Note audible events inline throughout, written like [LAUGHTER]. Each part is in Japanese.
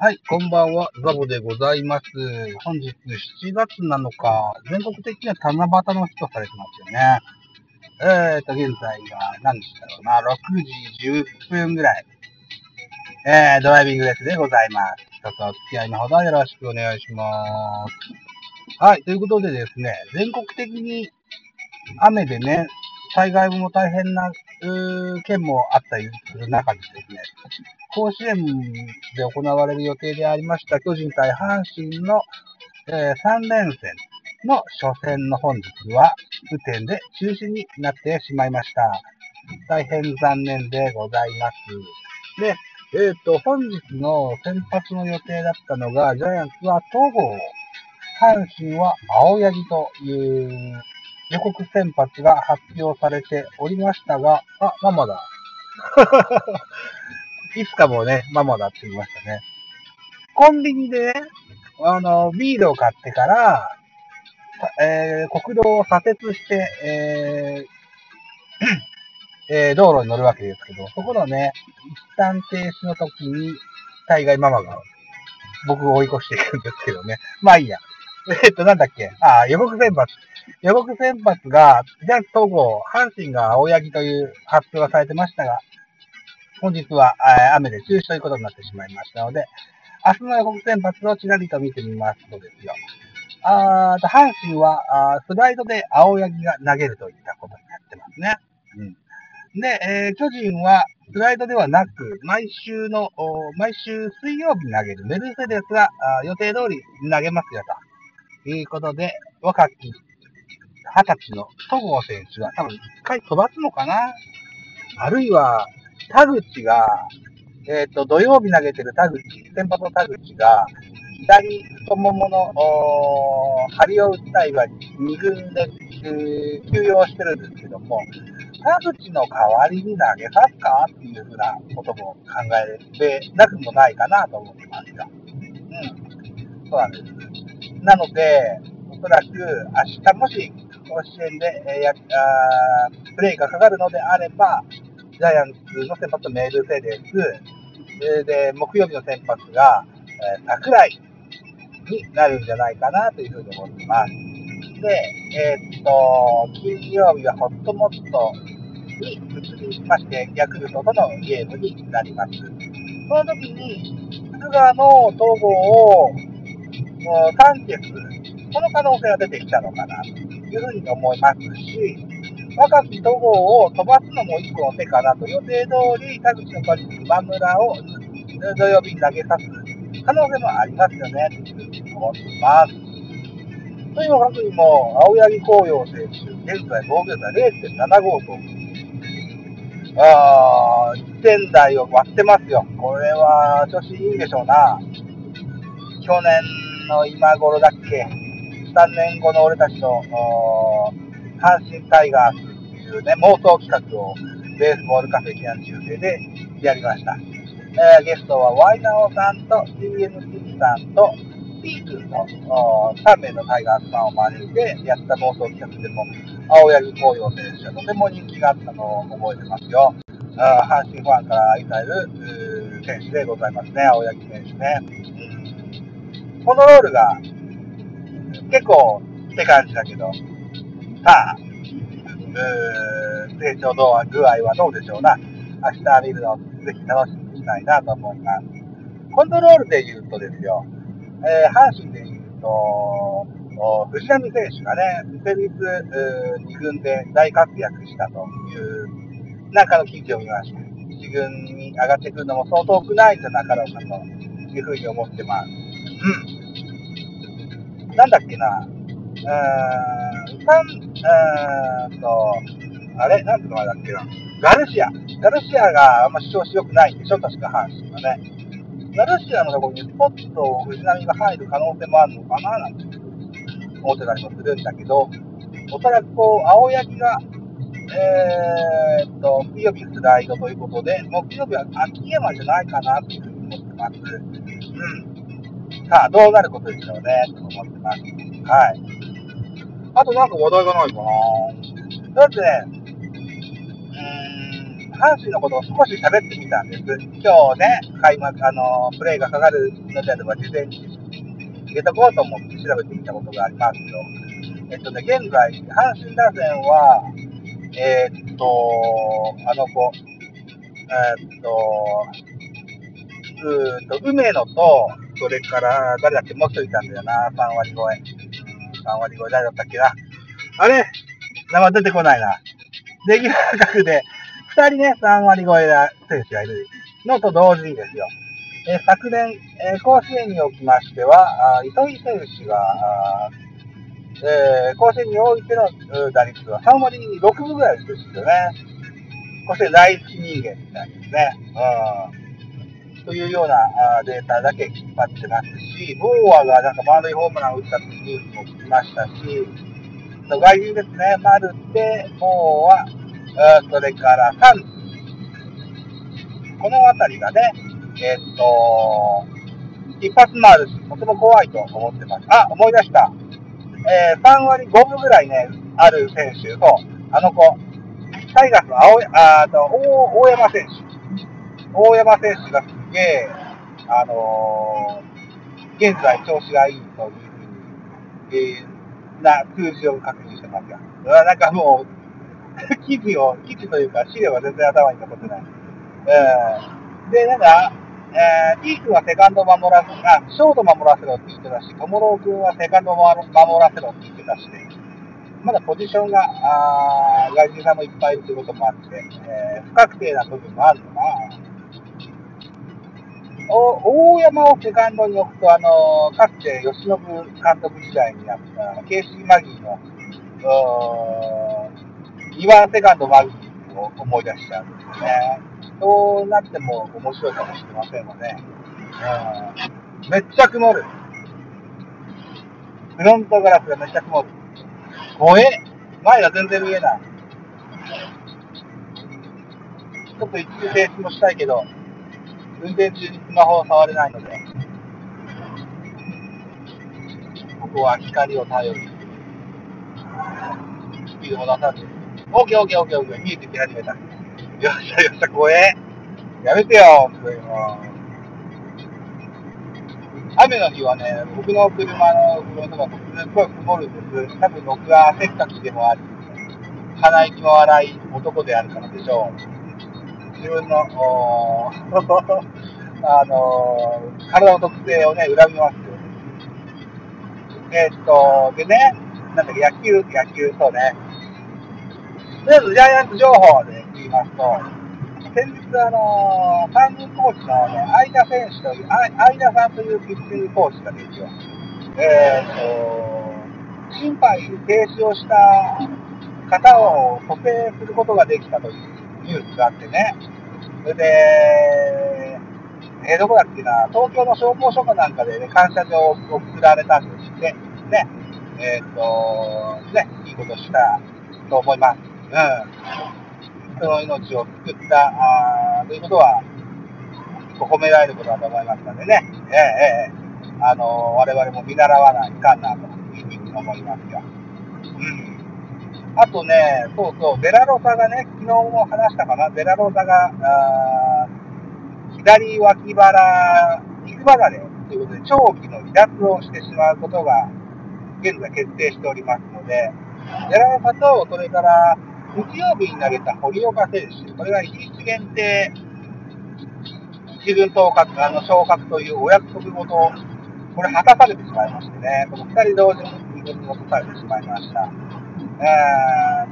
はい、こんばんは、ザボでございます。本日7月7日、全国的には七夕の日とされてますよね。えーと、現在が何時だろうな、6時10分ぐらい。えー、ドライビングレースでございます。どうぞお付き合いのほどよろしくお願いします。はい、ということでですね、全国的に雨でね、災害も大変な県もあったりする中でですね、甲子園で行われる予定でありました巨人対阪神の、え3連戦の初戦の本日は、雨天で中止になってしまいました。大変残念でございます。で、えっ、と、本日の先発の予定だったのが、ジャイアンツは戸郷、阪神は青柳という予告先発が発表されておりましたが、あ、ママだ。[LAUGHS] いつかもね、ママだって言いましたね。コンビニでね、あの、ビールを買ってから、えー国道を左折して、えー [COUGHS] えー道路に乗るわけですけど、そこのね、一旦停止の時に、大概ママが僕を追い越していくんですけどね。まあいいや。[LAUGHS] えっと、なんだっけ？あ、予告先発。予告先発が、ジャイアンツ統合、阪神が青柳という発表がされてましたが、本日はえ雨で中止ということになってしまいましたので、明日の予告先発をちらりと見てみますとですよ。あーと阪神はあスライドで青柳が投げるといったことになってますね。うん、で、えー巨人はスライドではなく、毎週の、毎週水曜日に投げるメルセデスがあ予定通り投げますよと。いうことで、若き二十歳の戸郷選手が多分一回飛ばすのかなあるいは、田口が、えっ、と、土曜日投げてる田口、先発の田口が、左太ももの、お張りを打ったいわに2軍で、えー休養してるんですけども、田口の代わりに投げさすかっていうふうなことも考えてなくもないかなと思ってますよ。うん。そうなんです。なので、おそらく明日もし甲子園で、えーやあプレーがかかるのであれば、ジャイアンツの先発メールセデス、えーで、木曜日の先発が、えー桜井になるんじゃないかなというふうに思ってます。で、えーっと、金曜日はホットモットに移りまして、ヤクルトとのゲームになります。その時に、菅野統合を3決、この可能性が出てきたのかなというふうに思いますし、若き戸郷を飛ばすのも一個の手かなと、予定通り田口の代わりに今村を土曜日に投げさす可能性もありますよね、というふうに思っています。というのにも、青柳紅葉選手、現在防御率は0.75と、あー1点台を割ってますよ。これは調子いいんでしょうな。去年の今頃だっけ、3年後の俺たちの、阪神タイガースっていうね、妄想企画をベースボールカフェ避難中世でやりました。えーゲストはワイナオさんと CNC さんとピークの3名のタイガースファンを招いてやった妄想企画でも、青柳紅葉選手はとても人気があったのを覚えてますよ。阪神ファンから愛される選手でございますね、青柳選手ね。コントロールが結構って感じだけど、さあ、うー成長度合具合はどうでしょうな。明日見るのをぜひ楽しみにしたいなと思います。コントロールで言うとですよ、えー阪神で言うと、藤浪選手がね、先日、2軍で大活躍したという、なんかの記事を見ました。1軍に上がってくるのもそう遠くないんじゃなかろうかというふうに思ってます。うん。なんだっけな、うーん、さん、うーんと、あれ？なんて名前だっけな。ガルシア。ガルシアがあんま調子良くないんでしょ確か阪神はね。ガルシアのところにスポッと藤浪が入る可能性もあるのかななんて思ってたりもするんだけど、おそらくこう、青柳が、えーっと、水曜日スライドということで、木曜日は秋山じゃないかなというふうに思ってます。うん。さあ、どうなることでしょうね、と思ってます。はい。あとなんか話題がないかなだってね、うーん、阪神のことを少し喋ってみたんです。今日ね、開幕、あの、プレイがかかるのであれば、事前に入れとこうと思って調べてみたことがありますよ。えっとね、現在、阪神打線は、えー、っと、あの子、えー、っと、うーと、梅野と、それから、誰だっけ、もう一人いたんだよな、3割超え。3割超え誰だったっけな。あれ？名前出てこないな。レギュラー格で、2人ね、3割超えな選手がいるのと同時にですよ。え、昨年、え、甲子園におきましては、あ糸井選手が、えー、甲子園においての打率は3割6分ぐらいですよね。甲子園第一人間みたいですね。うん。というようなデータだけ引っ張ってますし、ボーアがなんか満塁ホームランを打ったというニュースも聞きましたし、外人ですね、マルテ、ボーア、それからサンこのあたりがね、え、っと、一発もあるし、とても怖いと思ってます。あ、思い出した。えー、3割5分ぐらいね、ある選手と、あの子、タイガースの青あと大山選手。大山選手がすげえ、あのー、現在調子がいいというふうに、えー、な数字を確認してますが。なんかもう、[LAUGHS] 記事を、記事というか資料が全然頭に残ってない。えー、で、なんか、えー、ー君はセカンド守らせ、あ、ショート守らせろって言ってたし、小室君はセカンド守らせろって言ってたしね、まだポジションが、あ外人さんもいっぱいいるということもあって、えー、不確定な部分もあるのかな。お大山をセカンドに置くと、あのかつて吉信監督時代にあったケーシー・マギーの、2番セカンドマギーを思い出しちゃうんですよね。そうなっても面白いかもしれませんので、うん、めっちゃ曇る。フロントガラスがめっちゃ曇る。怖え前が全然見えない。ちょっと一時停止もしたいけど、運転中にスマホを触れないので、ここは光を頼りに、スピードも出さず、オーケーオーケーオーケーオーケー見えてき始めた。よっしゃよっしゃ、怖え。やめてよ、本当にもう。雨の日はね、僕の車のフロントがすっごい曇るんです。多分僕は汗っかきでもあり、鼻息も荒い男であるからでしょう。自分の、[LAUGHS] あのー、体の特性をね、恨みますよ。えー、っと、でね、なんだっけ、野球、野球、そうね。とりあえずジャイアンツ情報で言いますと、先日、あのー、担任コーチのね、相田選手という、相田さんというピッチングコーチがですよ、えー、と、心肺停止をした方を蘇生することができたというニュースがあってね、それで、えー、どこだっけな、東京の消防署かなんかでね、感謝状を送られたんですって、ね、えっ、と、ね、いいことしたと思います。うん。人の命を救った、あということは、褒められることだと思いますのでね、ええええ、あの我々も見習わないかなというふうに思いますよ。うん。あとね、そうそう、デラロサがね、昨日も話したかな、デラロサが、あ左脇腹、肉離れということで、長期の離脱をしてしまうことが、現在決定しておりますので、デラロサと、それから、日曜日に投げた堀岡選手、これが1日限定、一軍当確、あの昇格というお約束ごと、これ果たされてしまいましてね、この2人同時に二軍に落とされてしまいました。え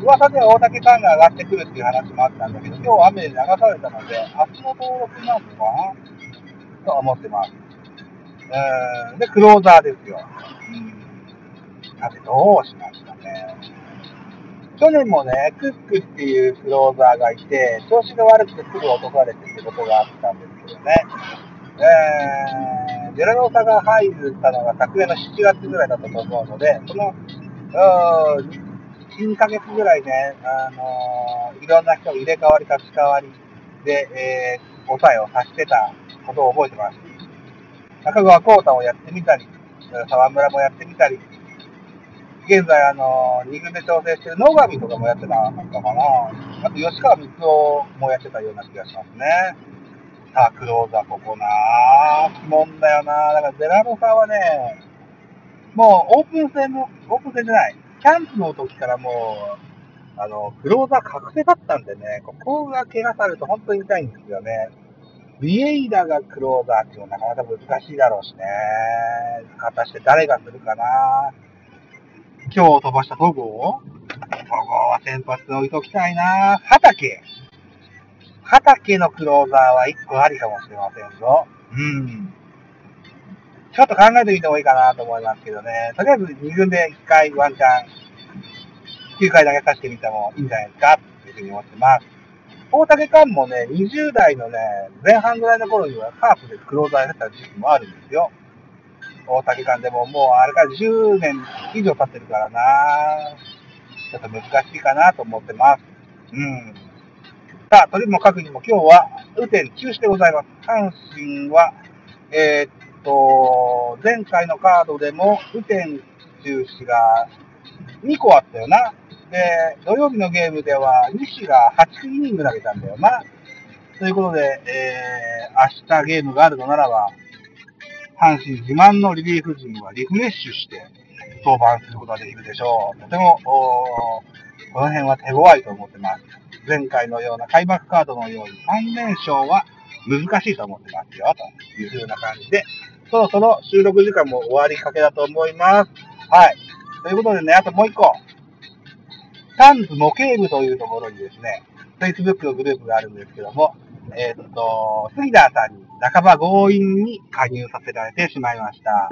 ー、噂で大竹さんが上がってくるっていう話もあったんだけど、今日雨で流されたので、明日の登録なのかなと思ってます。えー、で、クローザーですよ。うん。さて、どうしますかね。去年もね、クックっていうクローザーがいて、調子が悪くてすぐ落とされてってことがあったんですけどね。えー、デラロサが入ったのが昨年の7月ぐらいだったと思うので、その、1、2ヶ月ぐらいね、あのー、いろんな人入れ替わり立ち替わりで、えー、抑えをさしてたことを覚えてます。中川幸太をやってみたり、沢村もやってみたり、現在、あの、2軍で調整してる野上とかもやってたのかな。あと、吉川光夫もやってたような気がしますね。さあ、クローザーここなぁ。鬼門だよなだから、ゼラロさんはね、もう、オープン戦の、オープン戦じゃない、キャンプの時からもう、あの、クローザー確定だったんでね、ここが怪我されると本当に痛いんですよね。ビエイラがクローザーっていうのはなかなか難しいだろうしね。果たして誰がするかな今日飛ばした戸郷戸郷は先発に置いときたいな畑畑のクローザーは1個ありかもしれませんぞ。うん。ちょっと考えてみてもいいかなと思いますけどね。とりあえず2軍で1回ワンチャン、9回投げさせてみてもいいんじゃないですかっていうふうに思ってます。大竹勘もね、20代のね、前半ぐらいの頃にはカープでクローザーやった時期もあるんですよ。大竹館でももうあれから10年以上経ってるからなちょっと難しいかなと思ってます。うん。さあ、とりもかくにも今日は雨天中止でございます。阪神は、えー、っと、前回のカードでも雨天中止が2個あったよな。で、土曜日のゲームでは西が8イニング投げたんだよな。ということで、えー、明日ゲームがあるのならば、阪神自慢のリリーフ陣はリフレッシュして登板することができるでしょう。とても、この辺は手強いと思ってます。前回のような開幕カードのように3連勝は難しいと思ってますよ、という風な感じで、そろそろ収録時間も終わりかけだと思います。はい。ということでね、あともう一個。タンズ模型部というところにですね、Facebook のグループがあるんですけども、えっ、と、スイダーさんに半ば強引に加入させられてしまいました。